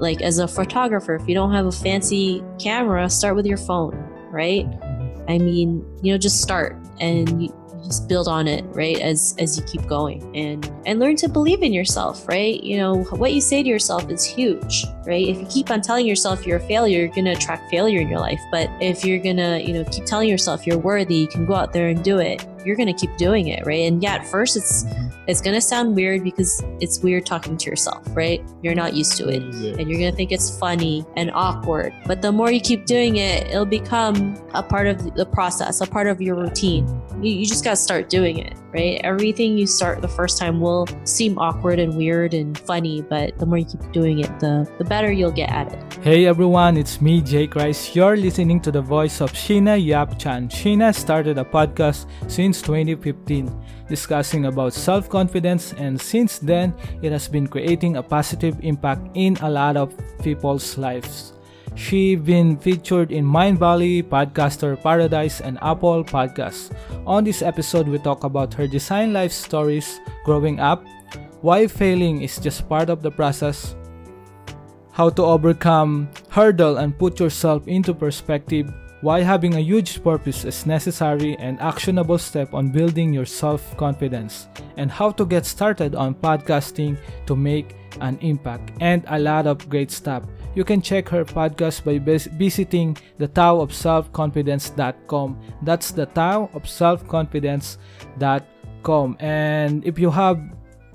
like as a photographer, if you don't have a fancy camera, start with your phone, right? I mean, you know, just start and you, just build on it right as as you keep going and and learn to believe in yourself right you know what you say to yourself is huge right? If you keep on telling yourself you're a failure you're going to attract failure in your life. But if you're going to you know keep telling yourself you're worthy you can go out there and do it. You're going to keep doing it right? And yeah at first it's mm-hmm. it's going to sound weird because it's weird talking to yourself right? You're not used to it. And you're going to think it's funny and awkward. But the more you keep doing it it'll become a part of the process a part of your routine. You, you just got to start doing it right? Everything you start the first time will seem awkward and weird and funny but the more you keep doing it the the better you'll get at it Hey everyone, it's me, Jay Christ. You're listening to the voice of Sheena Yap Chan. Sheena started a podcast since 2015 discussing about self confidence, and since then, it has been creating a positive impact in a lot of people's lives. She's been featured in Mindvalley, Podcaster Paradise, and Apple Podcasts. On this episode, we talk about her design life stories growing up, why failing is just part of the process, how to overcome hurdle and put yourself into perspective, why having a huge purpose is necessary and actionable step on building your self-confidence, and how to get started on podcasting to make an impact, and a lot of great stuff. You can check her podcast by visiting the Tao of Self-Confidence.com. That's the Tao of Self-Confidence.com. And if you have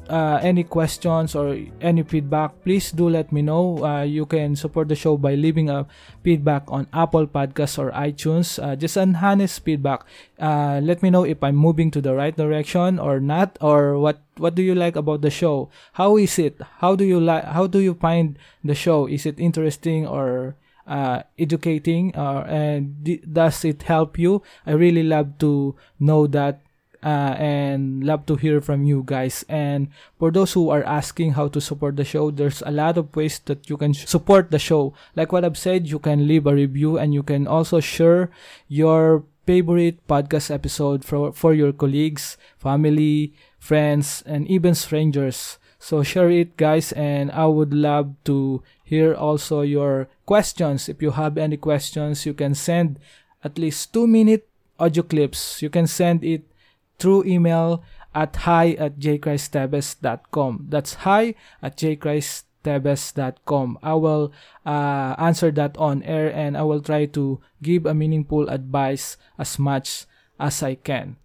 uh, any questions or any feedback, please do let me know. Uh, you can support the show by leaving a feedback on Apple Podcasts or iTunes. Uh, just an honest feedback. Uh, let me know if I'm moving to the right direction or not, or what what do you like about the show? How is it? How do you like? How do you find the show? Is it interesting or uh, educating? Or and d- does it help you? I really love to know that uh, and love to hear from you guys. And for those who are asking how to support the show, there's a lot of ways that you can support the show. Like what I've said, you can leave a review and you can also share your favorite podcast episode for, for your colleagues, family, friends, and even strangers. So share it, guys, and I would love to hear also your questions. If you have any questions, you can send at least two minute audio clips. You can send it through email at hi at jaychristteves.com. That's hi at jaychristteves.com. I will uh, answer that on air and I will try to give a meaningful advice as much as I can.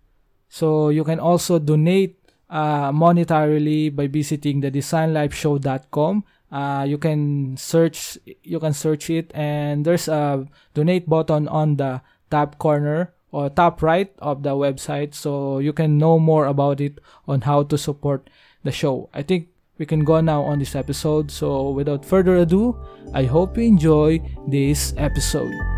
So you can also donate uh, monetarily by visiting the designlifeshow.com. Uh, you can search you can search it and there's a donate button on the top corner or top right of the website so you can know more about it on how to support the show. I think we can go now on this episode. So without further ado, I hope you enjoy this episode.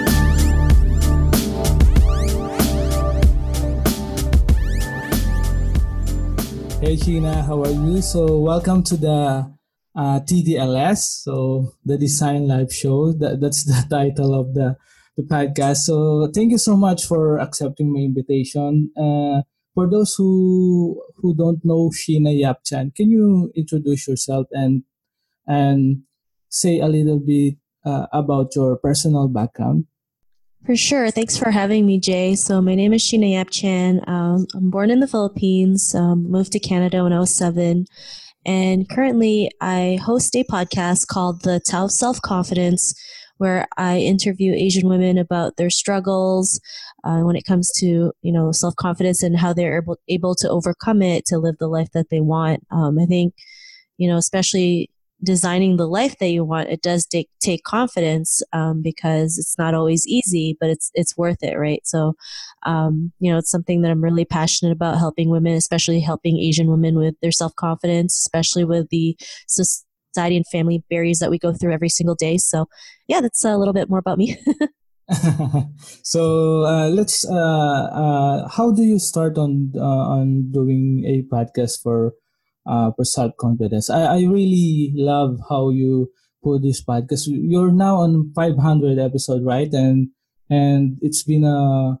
Hey Sheena, how are you? So welcome to the uh, TDLS, so the Design Life Show. That, that's the title of the, the podcast. So thank you so much for accepting my invitation. Uh, for those who who don't know Sheena Yap Chan, can you introduce yourself and and say a little bit uh, about your personal background? For sure. Thanks for having me, Jay. So my name is Sheena Yap Chan. Um, I'm born in the Philippines, um, moved to Canada when I was seven. And currently I host a podcast called The Tao of Self-Confidence, where I interview Asian women about their struggles uh, when it comes to, you know, self-confidence and how they're able, able to overcome it to live the life that they want. Um, I think, you know, especially designing the life that you want, it does take take confidence um, because it's not always easy, but it's it's worth it, right? So, um, you know, it's something that I'm really passionate about helping women, especially helping Asian women with their self confidence, especially with the society and family barriers that we go through every single day. So, yeah, that's a little bit more about me. so uh, let's. Uh, uh, how do you start on uh, on doing a podcast for uh, for self confidence? I, I really love how you put this podcast. You're now on 500 episode, right? And and it's been a,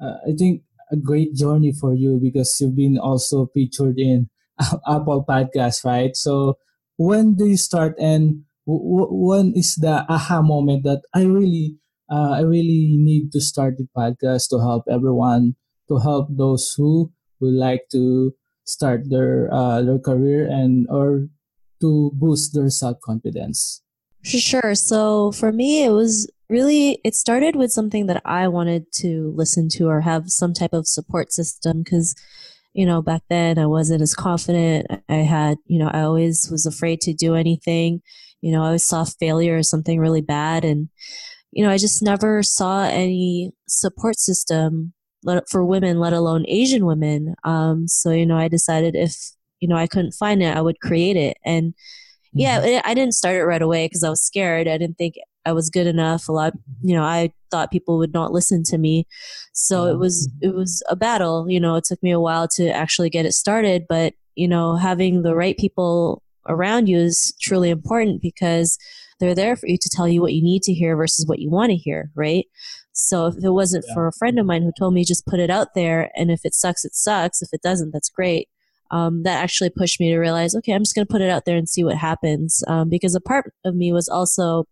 I think a great journey for you because you've been also featured in Apple Podcast, right? So when do you start and w- when is the aha moment that I really uh, I really need to start the podcast to help everyone, to help those who would like to start their uh, their career and or to boost their self confidence. Sure. So for me, it was really it started with something that I wanted to listen to or have some type of support system because you know back then I wasn't as confident. I had you know I always was afraid to do anything. You know I always saw failure as something really bad and you know, I just never saw any support system for women, let alone Asian women. Um, so, you know, I decided if, you know, I couldn't find it, I would create it. And mm-hmm. yeah, I didn't start it right away because I was scared. I didn't think I was good enough. A lot, you know, I thought people would not listen to me. So it was, mm-hmm. it was a battle. You know, it took me a while to actually get it started, but, you know, having the right people around you is truly important because they're there for you to tell you what you need to hear versus what you want to hear, right? So if it wasn't yeah. for a friend of mine who told me just put it out there, and if it sucks, it sucks. If it doesn't, that's great. Um, that actually pushed me to realize, okay, I'm just going to put it out there and see what happens. Um, because a part of me was also,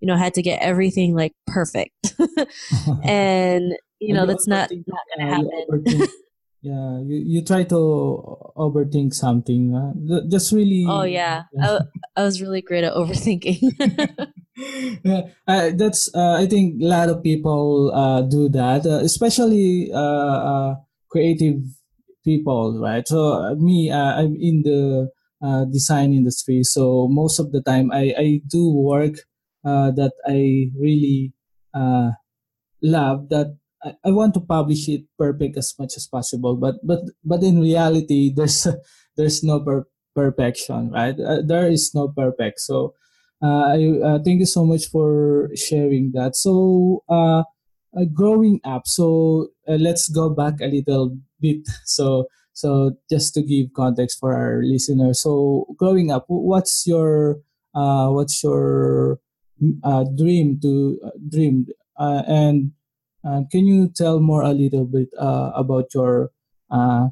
you know, had to get everything like perfect, and you know that's not not going to happen yeah you, you try to overthink something uh, just really oh yeah, I, I was really great at overthinking. Yeah, uh, that's uh, i think a lot of people uh, do that uh, especially uh, creative people right? So me i'm in the design industry so most of the time i, I do work that i really love that I, I want to publish it perfect as much as possible but but but in reality there's there's no per- perfection right? Uh, there is no perfect. So uh, I uh, thank you so much for sharing that. So uh, growing up so uh, let's go back a little bit. So so just to give context for our listeners. So growing up what's your uh, what's your uh, dream to dream and uh, can you tell more a little bit uh, about your uh,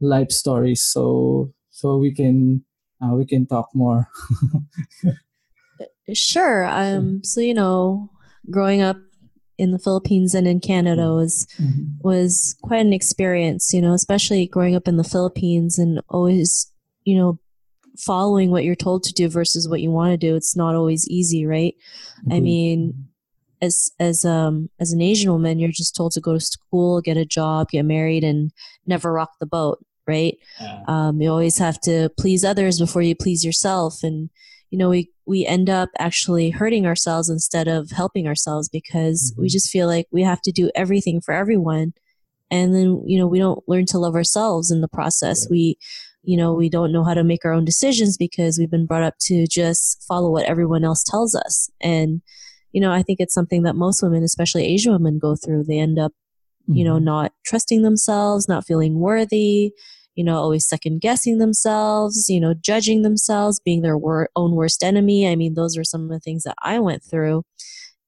life stories so so we can uh, we can talk more? sure. Um. So you know, growing up in the Philippines and in Canada mm-hmm. was mm-hmm. was quite an experience. You know, especially growing up in the Philippines and always you know following what you're told to do versus what you want to do. It's not always easy, right? Mm-hmm. I mean as as um as an Asian woman, you're just told to go to school, get a job, get married, and never rock the boat, right? Yeah. Um, you always have to please others before you please yourself, and you know we we end up actually hurting ourselves instead of helping ourselves because mm-hmm. we just feel like we have to do everything for everyone, and then you know we don't learn to love ourselves in the process. Yeah. We you know we don't know how to make our own decisions because we've been brought up to just follow what everyone else tells us and you know, I think it's something that most women, especially Asian women, go through. They end up, mm-hmm. you know, mm-hmm. not trusting themselves, not feeling worthy, you know, always second guessing themselves, you know, judging themselves, being their wor- own worst enemy. I mean, those are some of the things that I went through.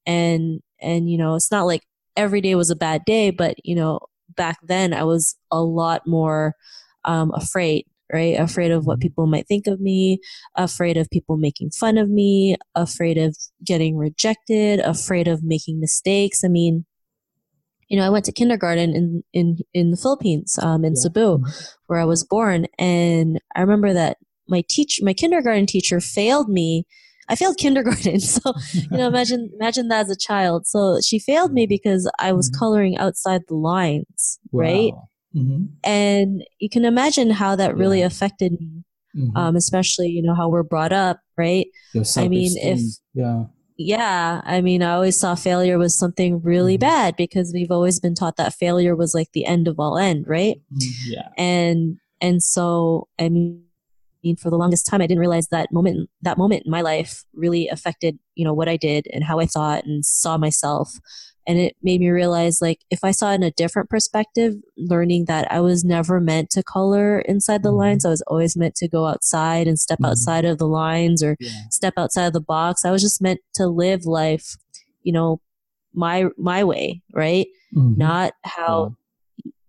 And, and, you know, it's not like every day was a bad day, but, you know, back then I was a lot more um, afraid right? Afraid of what mm-hmm. people might think of me, afraid of people making fun of me, afraid of getting rejected, afraid of making mistakes. I mean, you know, I went to kindergarten in in in the Philippines, um, in yeah. Cebu, mm-hmm. where I was born, and I remember that my teach my kindergarten teacher failed me. I failed kindergarten, so you know, imagine imagine that as a child. So she failed me because I was mm-hmm. coloring outside the lines, wow. right? Mm-hmm. And you can imagine how that really yeah. affected me, mm-hmm. um, especially, you know, how we're brought up, right? I mean, if, yeah. Yeah. I mean, I always saw failure was something really mm-hmm. bad because we've always been taught that failure was like the end of all end, right? Mm-hmm. Yeah. And, and so, I mean, for the longest time, I didn't realize that moment, that moment in my life really affected, you know, what I did and how I thought and saw myself and it made me realize like if i saw it in a different perspective learning that i was never meant to color inside the Mhm. lines i was always meant to go outside and step Mhm. outside of the lines or Yeah. step outside of the box i was just meant to live life you know my my way right Mhm. not how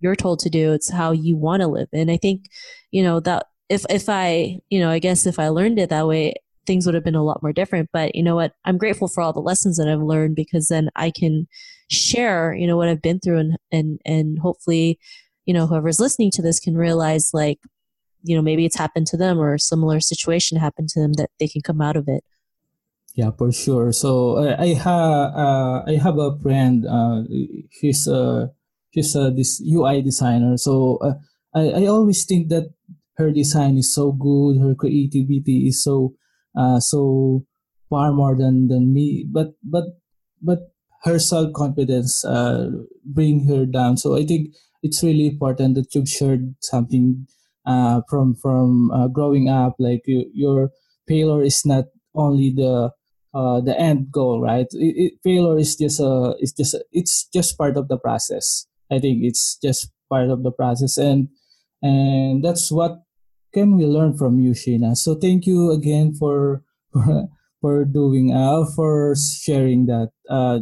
you're told to do it's how you want to live and i think you know that if if i you know i guess if i learned it that way things would have been a lot more different but you know what i'm grateful for all the lessons that i've learned because then i can share you know what i've been through and and and hopefully you know whoever's listening to this can realize like you know maybe it's happened to them or a similar situation happened to them that they can come out of it Yeah, for sure. So I, have uh, I have a friend. Uh, she's a he's a this UI designer. So uh, I I always think that her design is so good. Her creativity is so uh, so far more than than me. But but but her self confidence uh, bring her down. So I think it's really important that you've shared something uh, from from uh, growing up. Like you, your failure is not only the uh, the end goal, right? It, it, failure is just a, it's just, a, it's just part of the process. I think it's just part of the process, and and that's what can we learn from you, Sheena. So thank you again for for, for doing, uh, for sharing that, uh,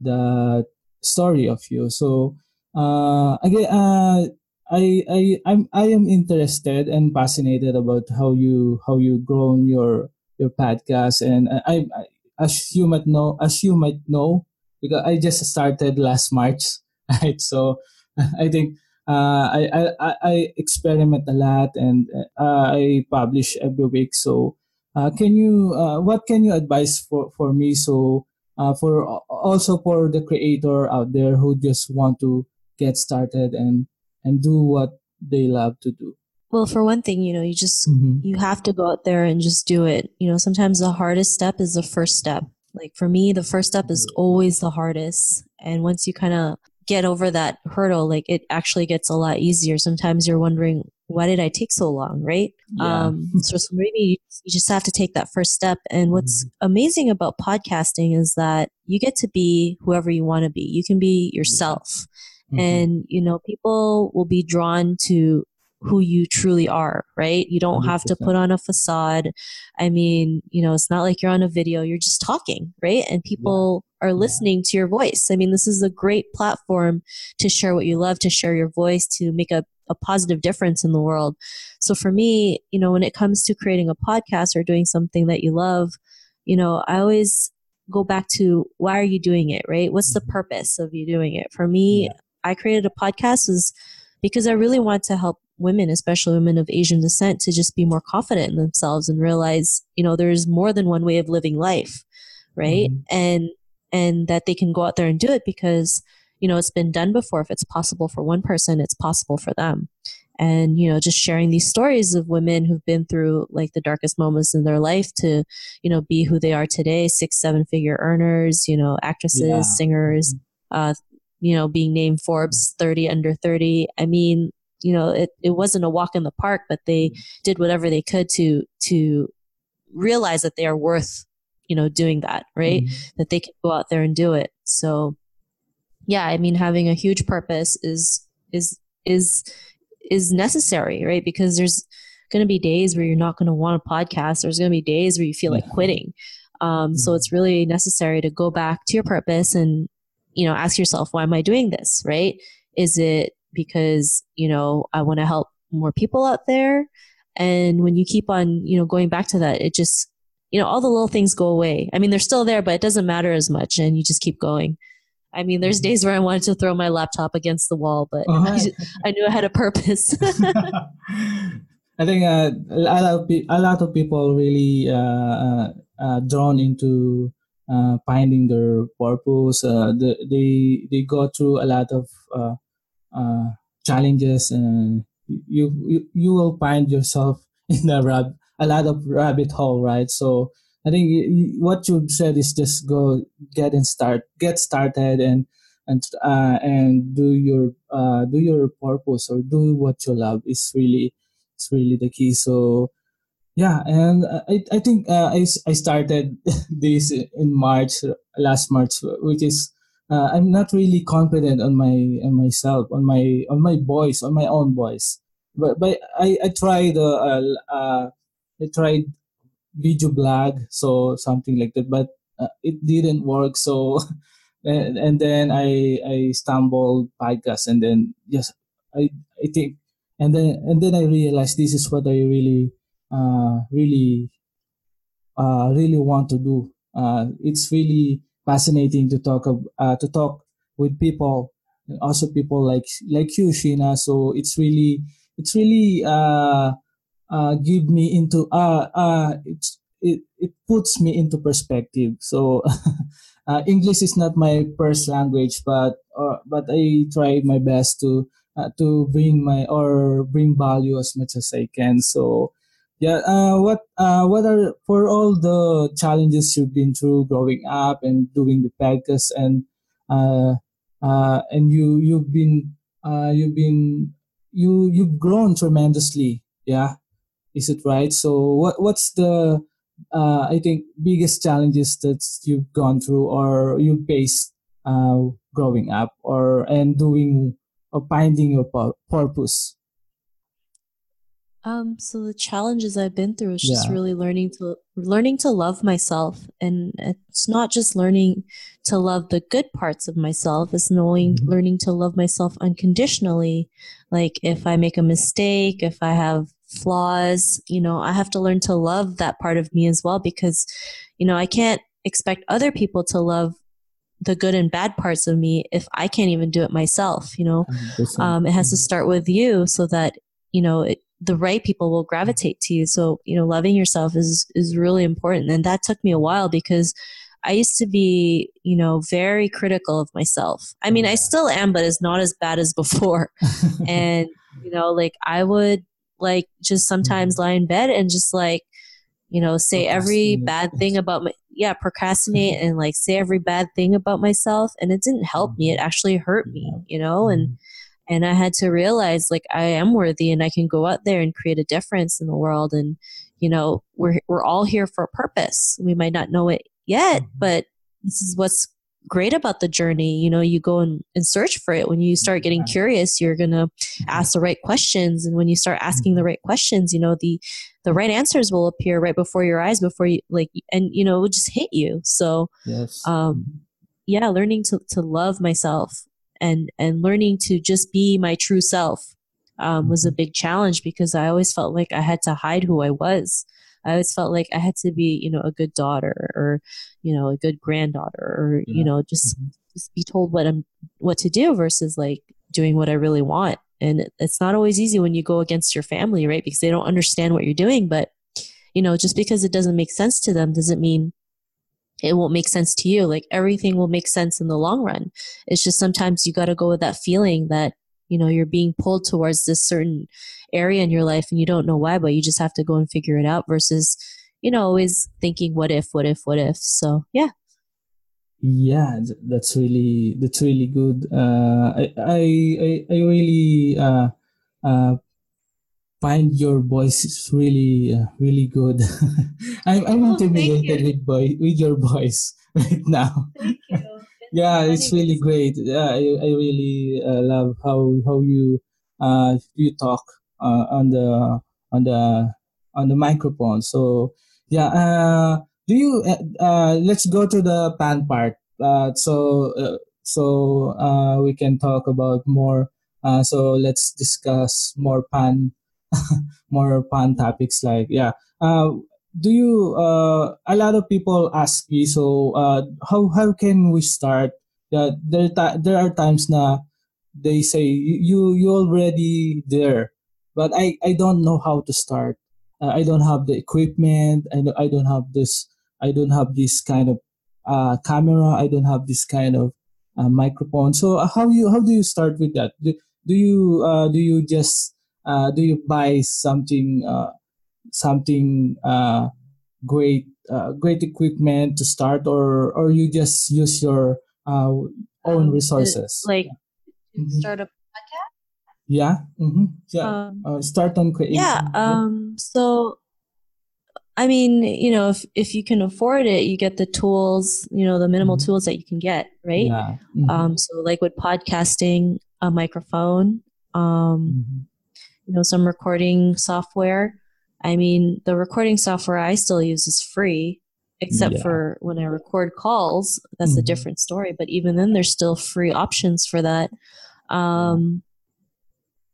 the story of you. So uh, again, uh, I I I'm I am interested and fascinated about how you how you grown your your podcast and I, I as you might know as you might know because I just started last March right so I think uh, I, I I- experiment a lot and uh, I publish every week so uh, can you uh, what can you advise for for me so uh, for also for the creator out there who just want to get started and and do what they love to do well for one thing you know you just Mhm. you have to go out there and just do it. You know, sometimes the hardest step is the first step. Like for me, the first step is always the hardest. And once you kind of get over that hurdle, like it actually gets a lot easier. Sometimes you're wondering, why did I take so long? Right. Yeah. Um, so, maybe you just have to take that first step. And what's amazing about podcasting is that you get to be whoever you want to be. You can be yourself Mhm. and you know people will be drawn to who you truly are right? You don't have to put on a facade. I mean you know it's not like you're on a video you're just talking right? And people are listening to your voice. I mean this is a great platform to share what you love to share your voice to make a, a positive difference in the world. So for me you know when it comes to creating a podcast or doing something that you love you know i always go back to why are you doing it? right? What's the Mhm. purpose of you doing it? For me Yeah. I created a podcast is because I really want to help women, especially women of Asian descent, to just be more confident in themselves and realize, you know, there's more than one way of living life, right? Mhm. And and that they can go out there and do it because, you know, it's been done before. If it's possible for one person, it's possible for them. And, you know, just sharing these stories of women who've been through like the darkest moments in their life to, you know, be who they are today, six, seven figure earners, you know, actresses, Yeah. singers, uh, you know, being named Forbes 30 under 30. I mean, you know, it, it wasn't a walk in the park, but they did whatever they could to to realize that they are worth, you know, doing that, right? Mhm. That they can go out there and do it. So yeah, I mean having a huge purpose is is is is necessary, right? Because there's going to be days where you're not going to want a podcast. There's going to be days where you feel like quitting. Um, so Mhm. it's really necessary to go back to your purpose and you know ask yourself why am i doing this right? Is it because you know i want to help more people out there? And when you keep on you know going back to that it just you know all the little things go away. I mean they're still there but it doesn't matter as much and you just keep going. I mean there's Mhm. days where i wanted to throw my laptop against the wall but I, Uh-huh. ju- I knew i had a purpose. I think uh, a lot of a lot of people really uh, uh, uh, drawn into uh, finding their purpose. Uh, the, they they go through a lot of uh, uh, challenges, and you, you you will find yourself in a rab- a lot of rabbit hole, right? So I think what you said is just go get and start, get started, and and uh, and do your uh, do your purpose or do what you love is really it's really the key. So yeah, and I I think uh, I I started this in March last March, which is uh, I'm not really confident on my on myself, on my on my voice, on my own voice. But but I I tried uh, uh I tried video blog, so something like that, but uh, it didn't work. So and, and then I I stumbled podcast, and then yes, I I think, and then and then I realized this is what I really uh really uh really want to do. Uh, it's really fascinating to talk uh, to talk with people also people like like you Sheena. So it's really it's really uh, uh, give me into uh, uh, it's it, it puts me into perspective. So uh, English is not my first language but uh, but I try my best to uh, to bring my or bring value as much as I can. So yeah, uh, what uh, what are for all the challenges you've been through growing up and doing the podcast and uh, uh, and you you've been uh, you've been you you've grown tremendously. Yeah, is it right? So what what's the uh, I think biggest challenges that you've gone through or you faced uh, growing up or and doing or finding your purpose um, so the challenges I've been through is just yeah. really learning to learning to love myself, and it's not just learning to love the good parts of myself. It's knowing mm-hmm. learning to love myself unconditionally. Like if I make a mistake, if I have flaws, you know, I have to learn to love that part of me as well because, you know, I can't expect other people to love the good and bad parts of me if I can't even do it myself. You know, um, it has to mm-hmm. start with you so that you know it the right people will gravitate to you. So, you know, loving yourself is is really important. And that took me a while because I used to be, you know, very critical of myself. I mean, yeah. I still am, but it's not as bad as before. and, you know, like I would like just sometimes mm-hmm. lie in bed and just like, you know, say every bad thing about my yeah, procrastinate and like say every bad thing about myself and it didn't help me. It mm-hmm. actually hurt me, you know, and mm-hmm and i had to realize like i am worthy and i can go out there and create a difference in the world. And you know we're we're all here for a purpose. We might not know it yet mm-hmm. but this is what's great about the journey. You know you go and, and search for it. When you start getting curious you're gonna ask the right questions. And when you start asking the mm-hmm. right questions you know the the right answers will appear right before your eyes before you like and you know it will just hit you. So yes. um mm-hmm. yeah learning to to love myself and and learning to just be my true self um, was a mm-hmm. big challenge because I always felt like I had to hide who I was. I always felt like I had to be, you know, a good daughter or, you know, a good granddaughter or, yeah. you know, just mm-hmm. just be told what I'm what to do versus like doing what I really want. And it's not always easy when you go against your family, right? Because they don't understand what you're doing. But, you know, just because it doesn't make sense to them doesn't mean it won't make sense to you. Like everything will make sense in the long run. It's just sometimes you got to go with that feeling that, you know, you're being pulled towards this certain area in your life and you don't know why, but you just have to go and figure it out versus, you know, always thinking what if, what if, what if. So, yeah. Yeah, that's really that's really good. Uh, I I I really uh, uh, find your voice is really uh, really good. I'm I'm oh, intimidated with boy with your voice right now. Thank you. yeah, it's really great. Yeah, I, I really uh, love how how you uh you talk uh, on the on the on the microphone. So yeah, uh, do you uh, uh let's go to the pan part. Uh, so uh, so uh, we can talk about more. Uh, so let's discuss more pan more fun topics like yeah. Uh, do you uh, a lot of people ask me so uh, how how can we start? Yeah there there are times na they say you you already there but i i don't know how to start. Uh, i don't have the equipment i don't, i don't have this i don't have this kind of uh, camera i don't have this kind of uh, microphone. So how you how do you start with that? Do, do you uh, do you just uh, do you buy something uh, something uh, great uh, great equipment to start or or you just use your uh, own um, resources like mm-hmm. start a podcast yeah mm-hmm. yeah um, uh, start on creating yeah um so I mean, you know, if if you can afford it, you get the tools, you know, the minimal Mhm. tools that you can get, right? Yeah. Mhm. Um, so like with podcasting, a microphone, um, Mhm. You know, some recording software. I mean, the recording software I still use is free, except Yeah. for when I record calls. That's a Mhm. different story. But even then, there's still free options for that. Um,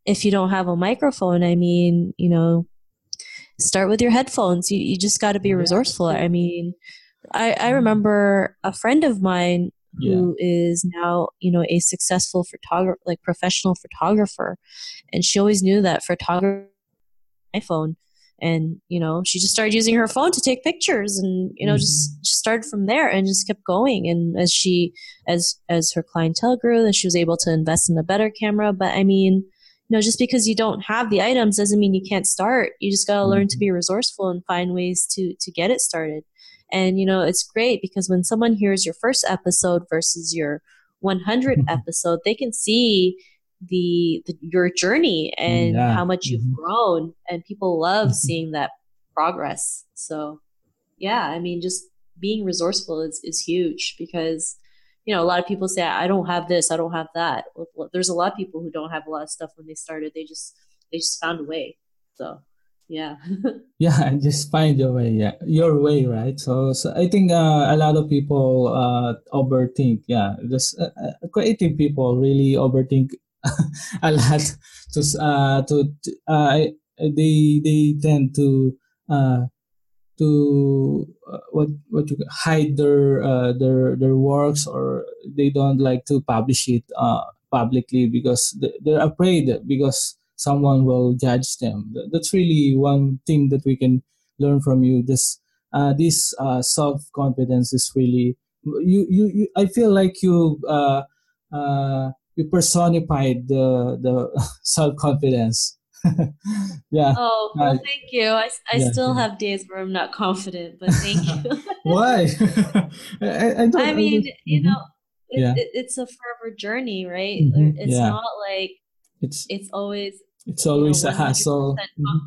if you don't have a microphone, I mean, you know, start with your headphones. You you just got to be resourceful. I mean, I I remember a friend of mine Yeah. who is now you know a successful photographer like professional photographer. And she always knew that photography iphone. And you know she just started using her phone to take pictures and you know just, mm-hmm. just started from there and just kept going. And as she as as her clientele grew then she was able to invest in a better camera. But i mean you know just because you don't have the items doesn't mean you can't start. You just got to learn to mm-hmm. be resourceful and find ways to to get it started and you know it's great because when someone hears your first episode versus your 100 Mhm. episode they can see the, the your journey and Yeah. how much you've Mhm. grown and people love Mhm. seeing that progress so yeah i mean just being resourceful is, is huge because you know a lot of people say i don't have this i don't have that there's a lot of people who don't have a lot of stuff when they started they just they just found a way so yeah. Yeah just find your way yeah. Your way right? So, so i think uh, a lot of people uh overthink yeah. Just uh, uh, creative people really overthink a lot. To uh to uh they they tend to uh to uh, what what you hide their uh, their their works or they don't like to publish it uh publicly because they're afraid because someone will judge them. That's really one thing that we can learn from you. This uh this uh self confidence is really you, you you i feel like you uh uh you personified the the self confidence yeah. Oh well Uh, thank you. I, I yeah, still yeah. have days where i'm not confident but thank you. Why? I, I don't I mean, don't- you Mhm. know, it, Yeah. it, it's a forever journey, right? Mhm, It's not like it's it's always. it's always a 100% hassle Mhm.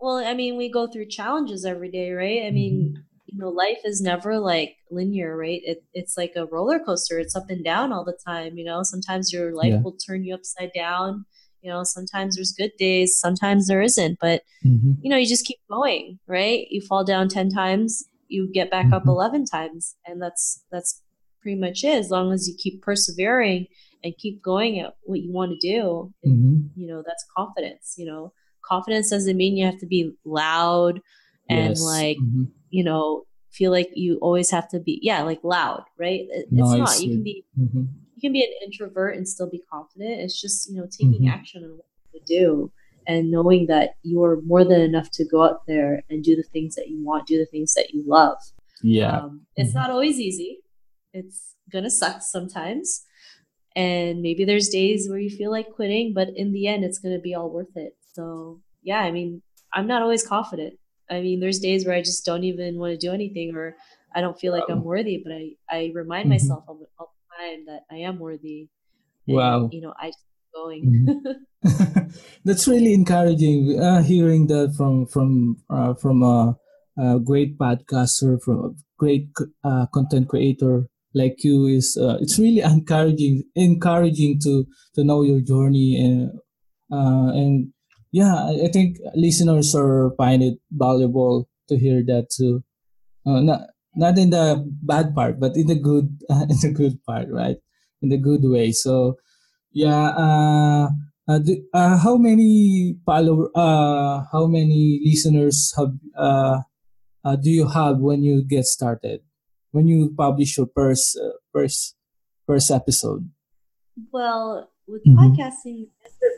Well, I mean, we go through challenges every day, right? I mean, Mm-hmm. you know, life is never like linear, right? It, it's like a roller coaster. It's up and down all the time. You know, sometimes your life Yeah. will turn you upside down. You know, sometimes there's good days, sometimes there isn't. But Mhm. you know, you just keep going, right? You fall down 10 times, you get back up Mhm. 11 times. And that's, that's pretty much it. As long as you keep persevering and keep going at what you want to do, it- Mhm. you know, that's confidence, you know, confidence doesn't mean you have to be loud and Yes. like, Mhm. you know, feel like you always have to be, yeah, like loud, right? It- It's not, you can be, Mhm. you can be an introvert and still be confident. It's just, you know, taking Mhm. action on what you do and knowing that you are more than enough to go out there and do the things that you want, do the things that you love. yeah Um, it's Mhm. not always easy. It's gonna suck sometimes. And maybe there's days where you feel like quitting, but in the end, it's gonna be all worth it. So yeah, I mean, I'm not always confident. I mean, there's days where I just don't even want to do anything, or I don't feel like I'm worthy. But I I remind Mhm. myself all the, time that I am worthy. And, Wow. You know, I just keep going. Mhm. That's really encouraging. Uh, hearing that from from uh, from a, a great podcaster, from a great uh, content creator like you is uh, it's really encouraging encouraging to to know your journey and uh, and yeah, I, think listeners are find it valuable to hear that too. Uh, not not in the bad part, but in the good in the good part, right? In the good way. So yeah. Uh, uh, do, uh, how many follower? Uh, how many listeners have? Uh, uh, do you have when you get started? When you publish your first uh, first first episode? Well, with Mhm. podcasting,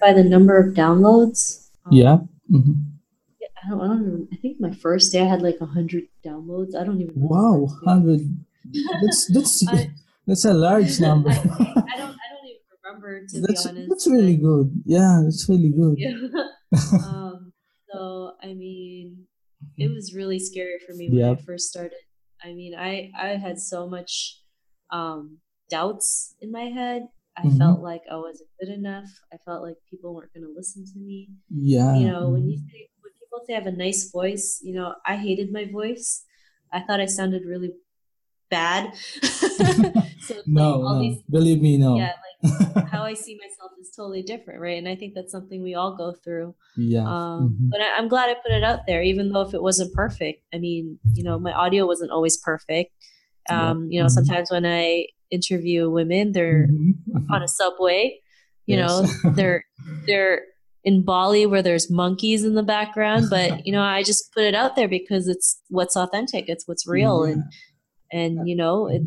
by the number of downloads. Um, Yeah. Mhm. I don't, I don't even, I think my first day I had like a hundred downloads. I don't even. Wow, hundred. That's that's I- that's a large number. I, I don't I don't even remember to that's be honest. that's really Like, good. Yeah, that's really good. Yeah. um, so I mean, it was really scary for me when Yeah. I first started. I mean, I I had so much um, doubts in my head. I Mhm. felt like I wasn't good enough. I felt like people weren't going to listen to me. Yeah. you know when you say when people people say I have a nice voice. You know, I hated my voice. I thought I sounded really bad. so no, like no. These, believe me, no. Yeah, like how I see myself is totally different, right? And I think that's something we all go through. Yeah. Um, mm-hmm. But I, am glad I put it out there, even though if it wasn't perfect. I mean, you know, my audio wasn't always perfect. Um, yeah. You know, mm-hmm. sometimes when I interview women, they're mm-hmm. on a subway. You yes. know, they're they're in Bali where there's monkeys in the background, but you know, I just put it out there because it's what's authentic, it's what's real, yeah. and and you know, it,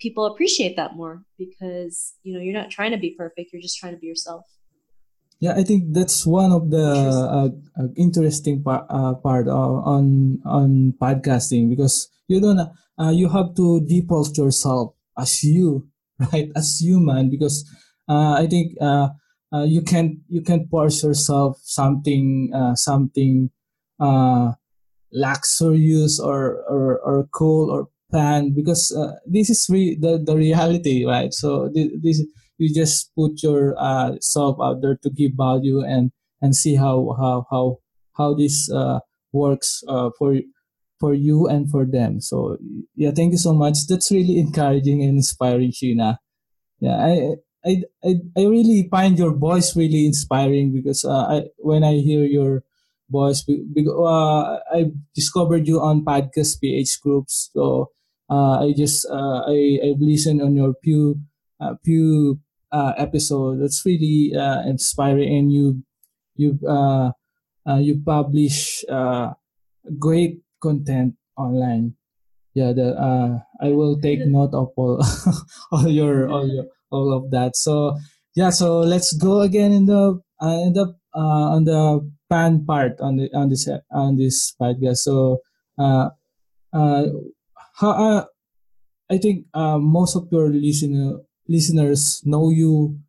people appreciate that more because you know you're not trying to be perfect, you're just trying to be yourself. Yeah, I think that's one of the uh, uh, interesting par- uh, part on on podcasting because you don't uh, you have to default yourself as you right? As human because uh, I think uh, uh, you can you can force yourself something uh, something uh, luxurious or, or or cool or planned because uh, this is re- the the reality, right? So this, this you just put your uh, self out there to give value and and see how how how how this uh, works uh, for for you and for them. So yeah, thank you so much. That's really encouraging and inspiring, Sheena. Yeah, I I, I, I really find your voice really inspiring because uh, I, when I hear your voice, uh, I discovered you on podcast PH groups. So I just uh, I I listened on your few uh, few uh, episode. That's really uh, inspiring, and you you uh, uh, you publish uh, great content online. Yeah, the uh, I will take note of all all your all your all of that. So yeah, so let's go again in the uh, in the uh, on the pan part on the on this on this podcast. So uh, uh, how uh, I think uh, most of your listener listeners know you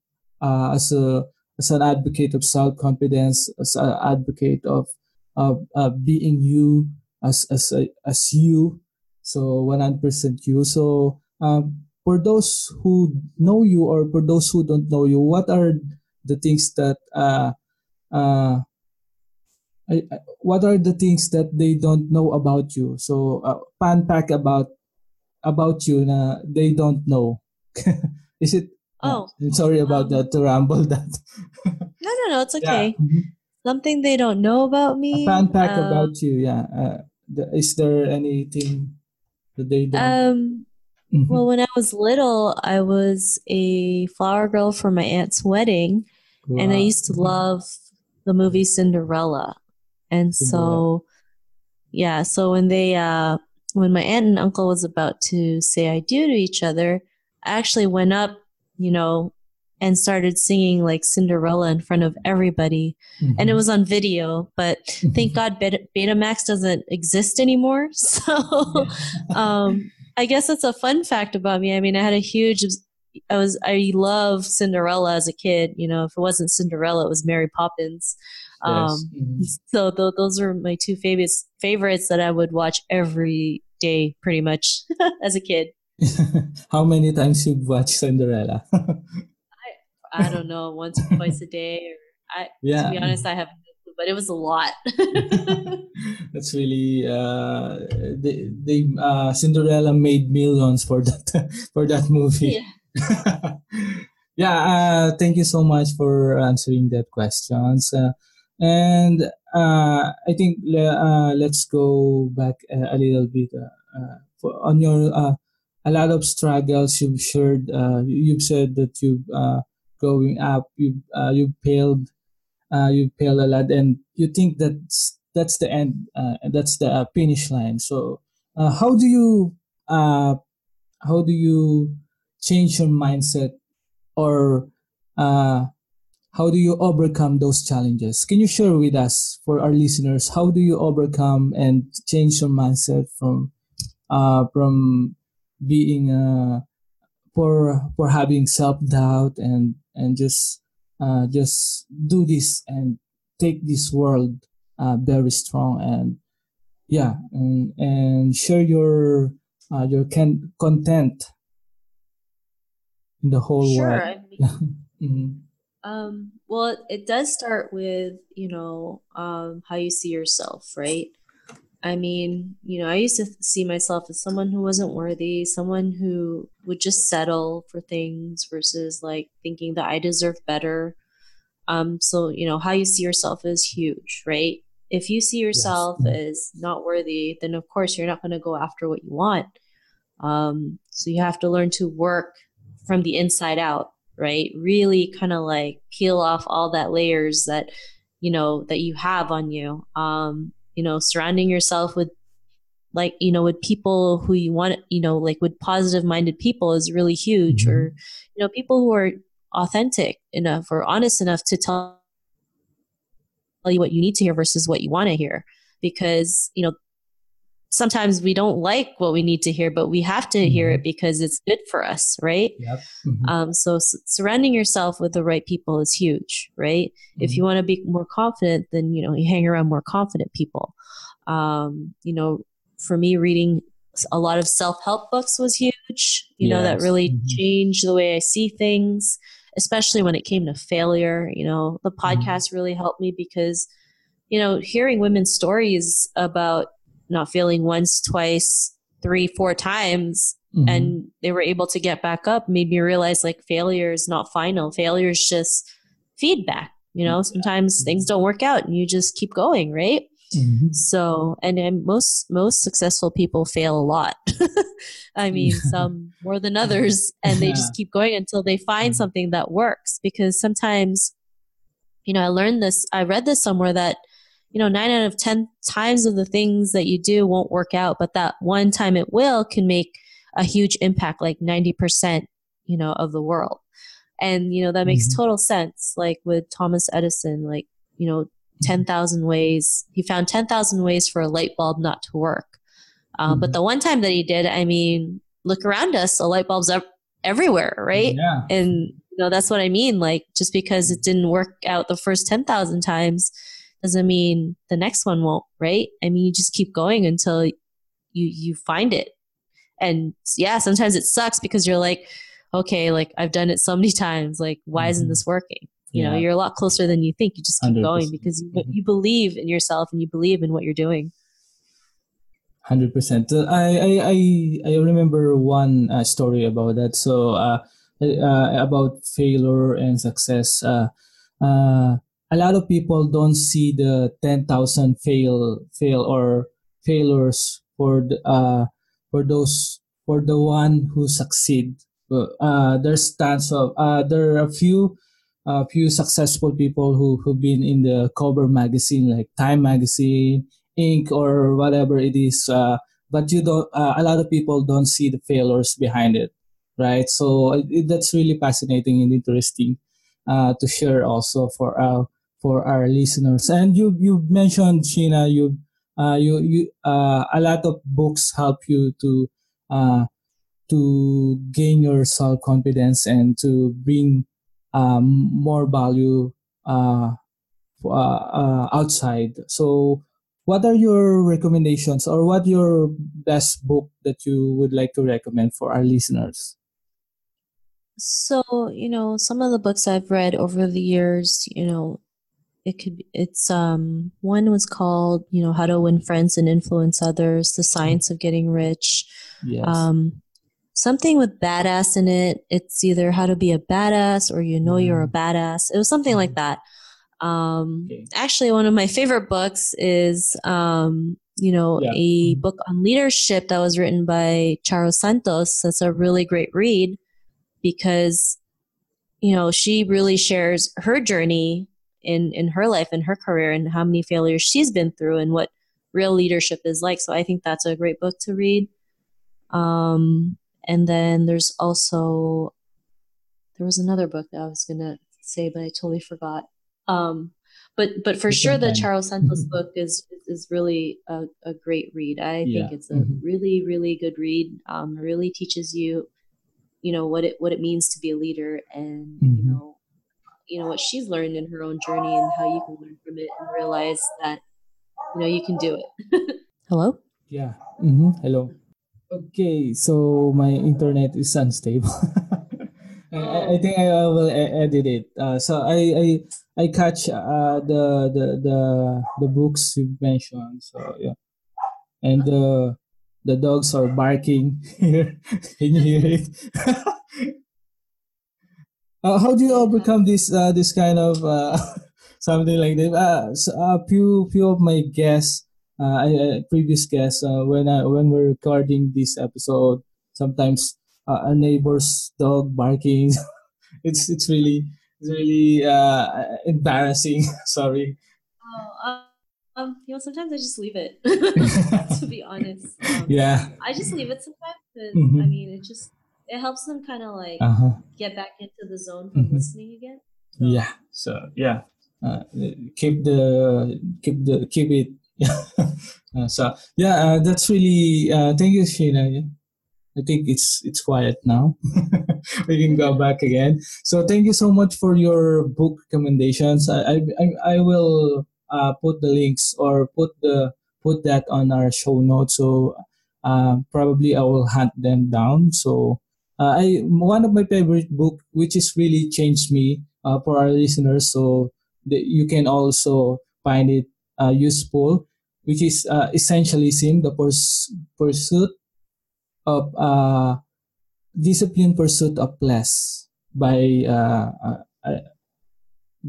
uh, as a as an advocate of self confidence, as an advocate of of uh, being you as as as you. So one hundred percent you. So um, for those who know you or for those who don't know you, what are the things that uh, uh, I, what are the things that they don't know about you? So uh, pan pack about about you na they don't know. Is it? Oh, I'm sorry about um, that to ramble that. no, no, no, it's okay. Yeah. Mm-hmm. Something they don't know about me. A fan pack um, about you, yeah. Uh, the, is there anything that they don't? Um, Mm-hmm. Well, when I was little, I was a flower girl for my aunt's wedding, wow. and I used to love the movie Cinderella. And so, yeah, so when they, uh, when my aunt and uncle was about to say I do to each other, I actually went up, you know, and started singing like Cinderella in front of everybody. Mm-hmm. And it mm-hmm. was on video, but thank God Beta- Betamax doesn't exist anymore. So, um, I guess that's a fun fact about me. I mean, I had a huge, I was, I love Cinderella as a kid. You know, if it wasn't Cinderella, it was Mary Poppins. Um, yes. mm-hmm. So th- those are my two favorites, favorites that I would watch every day, pretty much as a kid. How many times you've watched Cinderella? I, I don't know, once or twice a day. Or I, yeah. To be honest, I have but it was a lot. That's really uh, they, they uh, Cinderella made millions for that for that movie. Yeah. yeah. Uh, thank you so much for answering that questions. Uh, and uh, I think uh, let's go back a, a little bit uh, for, on your uh, a lot of struggles you've shared. Uh, you've said that you've uh, growing up, you uh, you failed uh, you fail a lot and you think that's that's the end uh, that's the uh, finish line so uh, how do you uh, how do you change your mindset or uh, how do you overcome those challenges can you share with us for our listeners how do you overcome and change your mindset from uh, from being uh, for for having self-doubt and and just uh, just do this and take this world uh, very strong and yeah and, and share your uh, your can- content in the whole sure, world. Mm-hmm. Um, well, it does start with, you know, um, how you see yourself, right? I mean, you know, I used to see myself as someone who wasn't worthy, someone who would just settle for things versus like thinking that I deserve better. Um, so, you know, how you see yourself is huge, right? If you see yourself yes. as not worthy, then of course you're not going to go after what you want. Um, so you have to learn to work from the inside out, right? Really kind of like peel off all that layers that, you know, that you have on you. Um, you know surrounding yourself with like you know with people who you want you know like with positive minded people is really huge mm-hmm. or you know people who are authentic enough or honest enough to tell you what you need to hear versus what you want to hear because you know sometimes we don't like what we need to hear but we have to mm-hmm. hear it because it's good for us right yep. Mm-hmm. um, so s- surrounding yourself with the right people is huge right mm-hmm. if you want to be more confident then you know you hang around more confident people um, you know for me reading a lot of self-help books was huge you yes. know that really mm-hmm. changed the way i see things especially when it came to failure you know the mm-hmm. podcast really helped me because you know hearing women's stories about not feeling once, twice, three, four times, mm-hmm. and they were able to get back up made me realize like failure is not final. Failure is just feedback. You know, sometimes things don't work out and you just keep going, right? Mm-hmm. So, and, and most most successful people fail a lot. I mean, some more than others, and they just keep going until they find mm-hmm. something that works. Because sometimes, you know, I learned this. I read this somewhere that you know, nine out of 10 times of the things that you do won't work out, but that one time it will can make a huge impact, like 90%, you know, of the world. And, you know, that makes mm-hmm. total sense. Like with Thomas Edison, like, you know, 10,000 ways, he found 10,000 ways for a light bulb not to work. Um, mm-hmm. But the one time that he did, I mean, look around us, a light bulb's up everywhere, right? Yeah. And, you know, that's what I mean. Like, just because it didn't work out the first 10,000 times, doesn't mean the next one won't, right? I mean, you just keep going until you you find it. And yeah, sometimes it sucks because you're like, okay, like I've done it so many times. Like, why mm-hmm. isn't this working? You yeah. know, you're a lot closer than you think. You just keep 100%. going because you, you believe in yourself and you believe in what you're doing. Hundred percent. Uh, I, I I remember one uh, story about that. So uh, uh, about failure and success. Uh, uh, a lot of people don't see the 10,000 fail fail or failures for the, uh, for those for the one who succeed uh, there's tons of uh, there are a few uh, few successful people who who've been in the cover magazine like Time magazine, Inc. or whatever it is. Uh, but you don't. Uh, a lot of people don't see the failures behind it, right? So it, that's really fascinating and interesting uh, to share also for our for our listeners. And you you mentioned Sheena, you uh, you you uh, a lot of books help you to uh, to gain your self confidence and to bring um, more value uh, uh, uh, outside. So, what are your recommendations, or what your best book that you would like to recommend for our listeners? So, you know, some of the books I've read over the years, you know, it could be, it's um one was called you know how to win friends and influence others the science of getting rich yes. um something with badass in it it's either how to be a badass or you know mm. you're a mm-hmm. badass it was something like mm-hmm. that um okay. actually one of my favorite books is um you know yeah. a mm-hmm. book on leadership that was written by charo santos that's a really great read because you know she really shares her journey in in her life and her career and how many failures she's been through and what real leadership is like. So I think that's a great book to read. Um, and then there's also there was another book that I was gonna say, but I totally forgot. Um, but but for sure, the Charo Santos book is is really a, a great read. I yeah. think it's a mm-hmm. really really good read. Um, really teaches you, you know, what it what it means to be a leader, and mm-hmm. you know you know what she's learned in her own journey and how you can learn from it and realize that you know you can do it hello yeah mm-hmm. hello okay so my internet is unstable I, I think I will edit it. Uh, so I I I catch uh, the the the the books you mentioned. So yeah, and the the dogs are barking here. Can you hear it? Uh, how do you overcome this uh, this kind of uh, something like that? Uh, so, a few few of my guests, uh, I, uh, previous guests, uh, when I when we're recording this episode, sometimes uh, a neighbor's dog barking. it's it's really it's really uh, embarrassing. Sorry. Oh, um, you know, sometimes I just leave it. to be honest. Um, Yeah. I just leave it sometimes because Mhm. I mean, it just it helps them kind of like Uh huh. get back into the zone from Mhm. listening again. So, Yeah. So yeah, uh, keep the keep the keep it. uh, so yeah, uh, that's really. Uh, thank you, Sheena. Yeah. I think it's it's quiet now. we can go back again. So thank you so much for your book recommendations. I I, I- I will uh, put the links or put the put that on our show notes. So uh, probably I will hunt them down. So uh, I one of my favorite book, which is really changed me uh, for our listeners, so that you can also find it uh, useful, which is uh, essentialism, the purs- pursuit of uh, pursuit of less by uh, uh,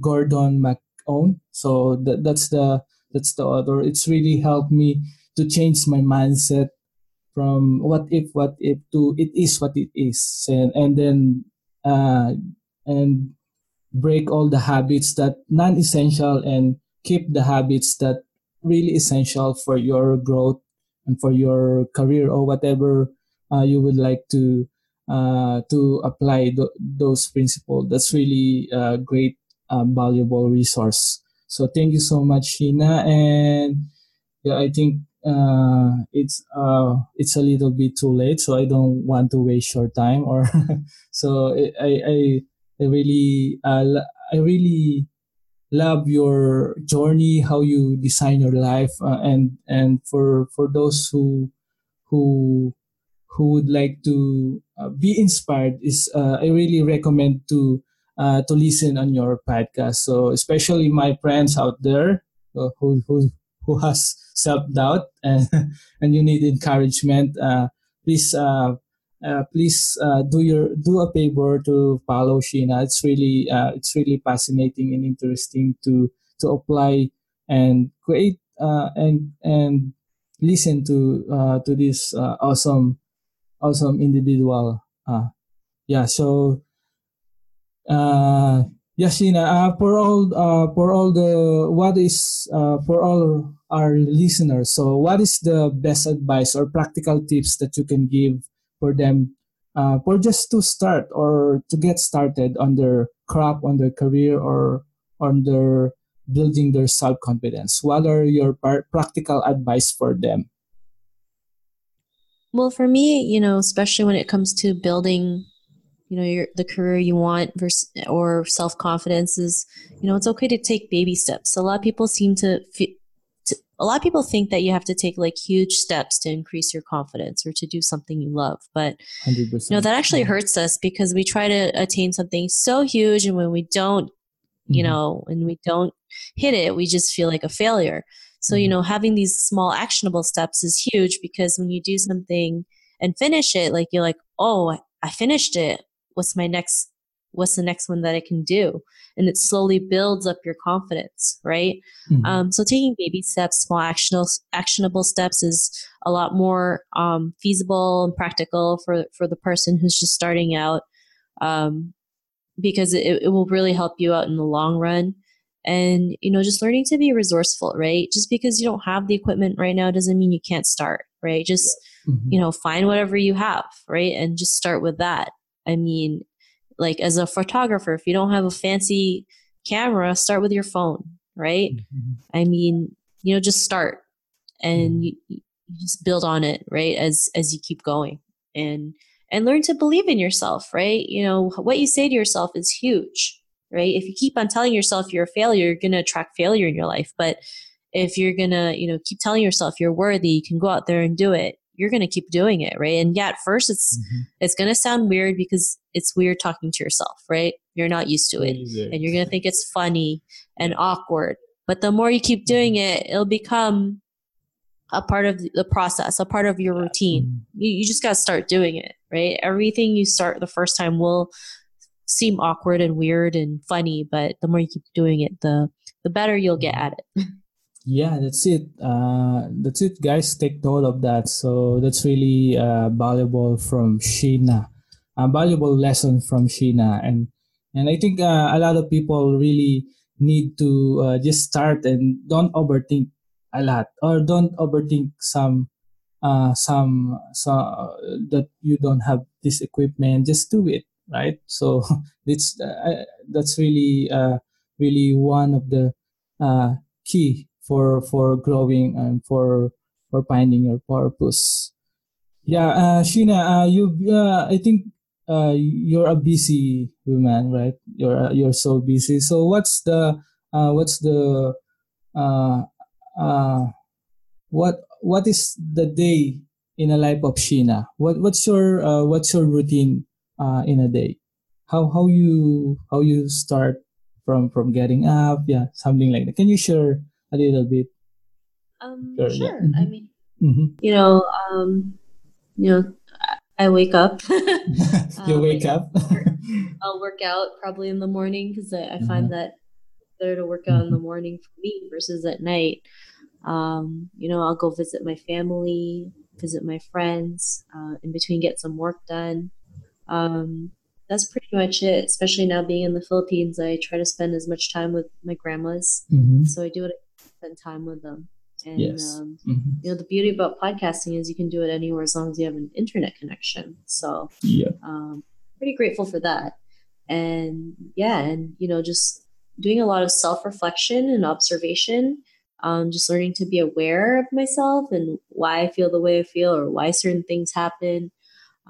Gordon McKeown. So that, that's the that's the author. It's really helped me to change my mindset from what if what if to it is what it is and and then uh and break all the habits that non-essential and keep the habits that really essential for your growth and for your career or whatever uh, you would like to uh, to apply th- those principles. That's really a great um, valuable resource. So thank you so much sheena and yeah i think uh, it's uh, it's a little bit too late, so I don't want to waste your time. Or so I I, I really uh, I really love your journey, how you design your life, uh, and and for for those who who who would like to uh, be inspired is I really recommend to to listen on your podcast. So especially my friends out there who who who has self doubt and and you need encouragement. Uh, please uh, uh, please uh, do your do a favor to follow Sheena. It's really uh, it's really fascinating and interesting to to apply and create uh, and and listen to uh, to this uh, awesome awesome individual. Uh, yeah, so uh, Yashina, uh, for all uh, for all the what is uh, for all our listeners. So, what is the best advice or practical tips that you can give for them uh, for just to start or to get started on their craft, on their career, or on their building their self confidence? What are your par- practical advice for them? Well, for me, you know, especially when it comes to building, you know, your the career you want versus or self confidence is, you know, it's okay to take baby steps. A lot of people seem to, to a lot of people think that you have to take like huge steps to increase your confidence or to do something you love, but Hundred you know that actually hurts us because we try to attain something so huge, and when we don't, you Mhm. know, and we don't hit it, we just feel like a failure. So, you Mhm. know, having these small actionable steps is huge because when you do something and finish it, like you're like, oh, I finished it. What's my next? What's the next one that I can do? And it slowly builds up your confidence, right? Mhm. Um, so taking baby steps, small actionable actionable steps is a lot more um, feasible and practical for for the person who's just starting out, um, because it, it will really help you out in the long run. And you know, just learning to be resourceful, right? Just because you don't have the equipment right now doesn't mean you can't start, right? Just Mhm. you know, find whatever you have, right? And just start with that. I mean, like as a photographer, if you don't have a fancy camera, start with your phone, right? Mhm. I mean, you know, just start and you, you just build on it, right? As as you keep going and and learn to believe in yourself, right? You know, what you say to yourself is huge, right? If you keep on telling yourself you're a failure, you're going to attract failure in your life. But if you're going to, you know, keep telling yourself you're worthy, you can go out there and do it, you're going to keep doing it, right? And yeah, at first it's mm-hmm. it's going to sound weird because it's weird talking to yourself, right? You're not used to it, and you're going to think it's funny and awkward. But the more you keep doing mm-hmm. it, it'll become a part of the process, a part of your routine. Mm-hmm. You, you just got to start doing it, right? Everything you start the first time will seem awkward and weird and funny, but the more you keep doing it, the the better you'll get at it. yeah that's it. Uh that's it guys. Take note of that. So that's really uh valuable from sheena. A valuable lesson from sheena. And and i think uh, a lot of people really need to uh, just start and don't overthink a lot or don't overthink some uh some uh, that you don't have this equipment. Just do it right? So it's uh, that's really uh really one of the uh key for for growing and for for finding your purpose. Yeah, uh, Sheena, uh, you uh, I think uh, you're a busy woman, right? You're uh, you're so busy. So what's the uh, what's the uh, uh, what what is the day in a life of Sheena? What what's your uh, what's your routine uh, in a day? How how you how you start from from getting up? Yeah, something like that. Can you share a little bit? Um, sure. sure. Mm-hmm. I mean, mm-hmm. you know, um, you know, I wake up. you um, wake up. I'll work out probably in the morning because I, I mm-hmm. find that better to work out in the mm-hmm. morning for me versus at night. Um, you know, I'll go visit my family, visit my friends, uh, in between get some work done. Um, that's pretty much it. Especially now being in the Philippines, I try to spend as much time with my grandmas. Mm-hmm. So I do it spend time with them. And yes. um, mm-hmm. you know, the beauty about podcasting is you can do it anywhere as long as you have an internet connection. So yeah, um, pretty grateful for that. And yeah, and you know, just doing a lot of self reflection and observation. Um, just learning to be aware of myself and why I feel the way I feel or why certain things happen.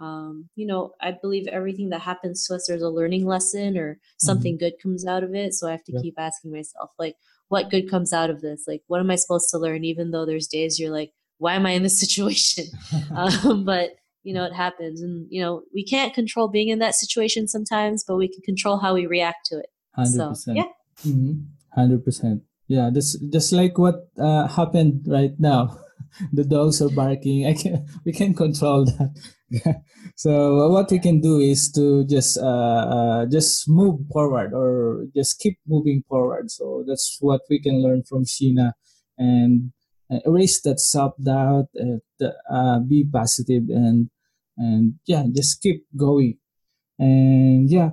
Um, you know, I believe everything that happens to us, there's a learning lesson or something mm-hmm. good comes out of it. So I have to yeah. keep asking myself, like, what good comes out of this? Like, what am I supposed to learn? Even though there's days you're like, why am I in this situation? um, but you know, it happens, and you know, we can't control being in that situation sometimes, but we can control how we react to it. Hundred percent. Yeah. Mm-hmm. Hundred percent. Yeah. That's just like what uh, happened right now. the dogs are barking. I can we can control that. so what we can do is to just uh, uh, just move forward or just keep moving forward. So that's what we can learn from Sheena and uh, erase that self doubt. Uh, be positive and and yeah, just keep going. And yeah,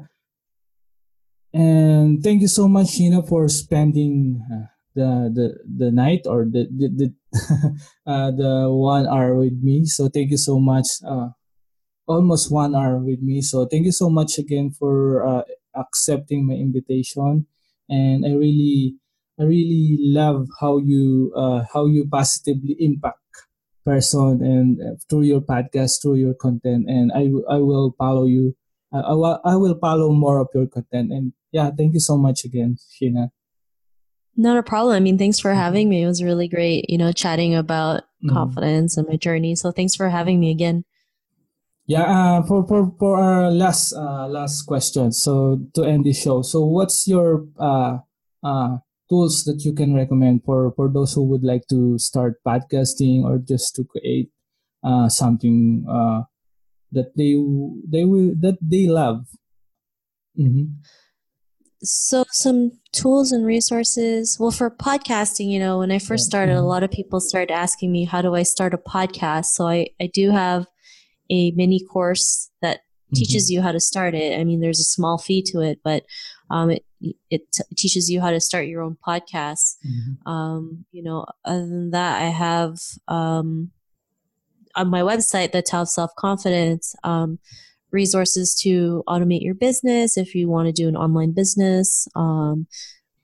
and thank you so much, Sheena, for spending uh, the the the night or the the the, uh, the one hour with me. So thank you so much. Uh, almost one hour with me. So thank you so much again for uh, accepting my invitation. And I really, I really love how you, uh, how you positively impact person and uh, through your podcast, through your content. And I, I will follow you. I, I, will, I will follow more of your content. And yeah, thank you so much again, Sheena. Not a problem. I mean, thanks for having me. It was really great, you know, chatting about mm-hmm. confidence and my journey. So thanks for having me again. Yeah, uh, for for for our last uh, last question. So to end the show, so what's your uh, uh, tools that you can recommend for for those who would like to start podcasting or just to create uh, something uh, that they they will that they love? Mm-hmm. So some tools and resources. Well, for podcasting, you know, when I first started, a mm-hmm. lot of people started asking me, "How do I start a podcast?" So I I do have a mini course that mm-hmm. teaches you how to start it. I mean, there's a small fee to it, but um, it it t- teaches you how to start your own podcast. Mm-hmm. Um, you know, other than that, I have um, on my website, the Tao Self Confidence, um, resources to automate your business if you want to do an online business. Um,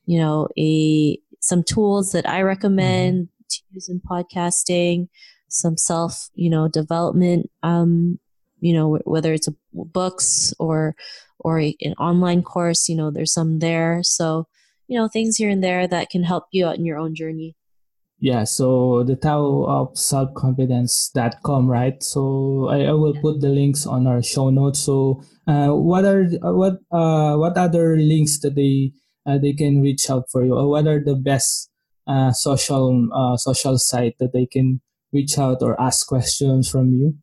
you know, a some tools that I recommend mm-hmm. to use in podcasting some self, you know, development, um, you know, whether it's a books or, or a, an online course, you know, there's some there. So, you know, things here and there that can help you out in your own journey. yeah so the tao of self-confidence.com right so I, I will put the links on our show notes so uh, what are what uh, what other links that they uh, they can reach out for you or what are the best uh, social uh, social site that they can reach out or ask questions from you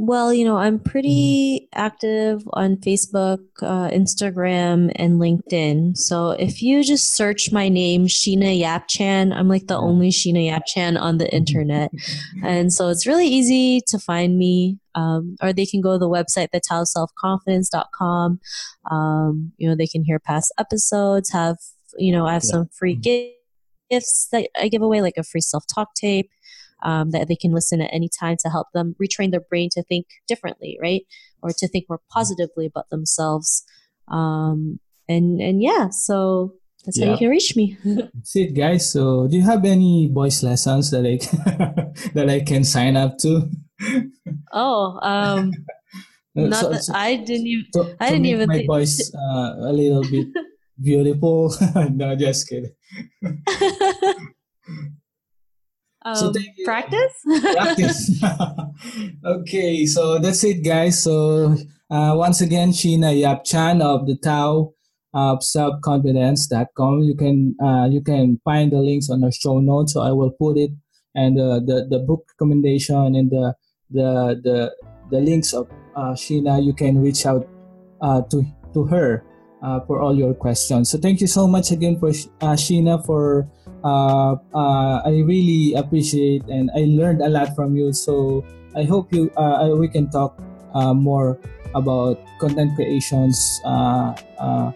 well, you know, I'm pretty active on Facebook, uh, Instagram, and LinkedIn. So if you just search my name, Sheena Yap Chan, I'm like the only Sheena Yap Chan on the internet. and so it's really easy to find me. Um, or they can go to the website, thetaoselfconfidence.com. Um, you know, they can hear past episodes, have, you know, I have some free gifts that I give away, like a free self talk tape um, that they can listen at any time to help them retrain their brain to think differently, right? Or to think more positively about themselves. Um, and and yeah, so that's yeah. how you can reach me. that's it, guys. So, do you have any voice lessons that I can, that I can sign up to? Oh, um, not so, that so, I didn't even. I didn't even. My th- voice uh, a little bit beautiful. no, just kidding. Um, so practice. practice. okay, so that's it, guys. So uh, once again, Sheena Yap Chan of the Tao of selfconfidence.com. You can uh, you can find the links on the show notes. So I will put it and uh, the the book recommendation and the the the the links of uh, Sheena. You can reach out uh, to to her uh, for all your questions. So thank you so much again for uh, Sheena for uh, uh, I really appreciate and I learned a lot from you. So I hope you uh, we can talk uh, more about content creations uh, uh,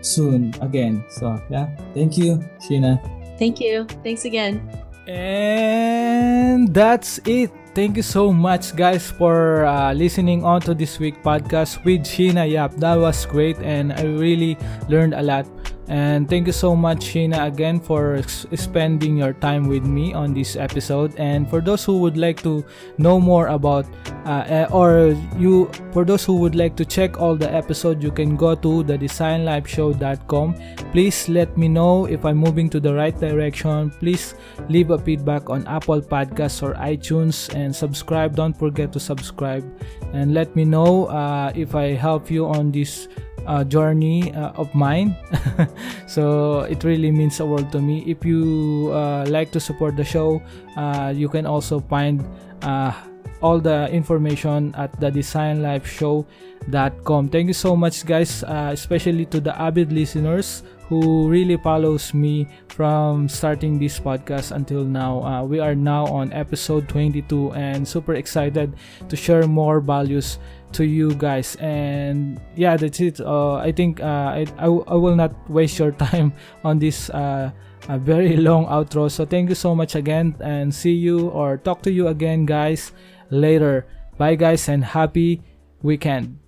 soon again. So yeah, thank you, Sheena. Thank you. Thanks again. And that's it. Thank you so much, guys, for uh, listening on to this week podcast with Sheena Yap. That was great, and I really learned a lot and thank you so much, Sheena, again for spending your time with me on this episode. And for those who would like to know more about, uh, eh, or you, for those who would like to check all the episodes, you can go to the designlifeshow.com. Please let me know if I'm moving to the right direction. Please leave a feedback on Apple Podcasts or iTunes and subscribe. Don't forget to subscribe and let me know uh, if I help you on this uh, journey uh, of mine. so it really means a world to me. If you uh, like to support the show, uh, you can also find uh, all the information at the designlifeshow.com. Thank you so much, guys, especially to the avid listeners who really follows me from starting this podcast until now. Uh, we are now on episode 22 and super excited to share more values to you guys. And yeah, that's it. Uh, I think uh, I, I, will not waste your time on this uh, very long outro. So thank you so much again and see you or talk to you again, guys, later. Bye, guys, and happy weekend.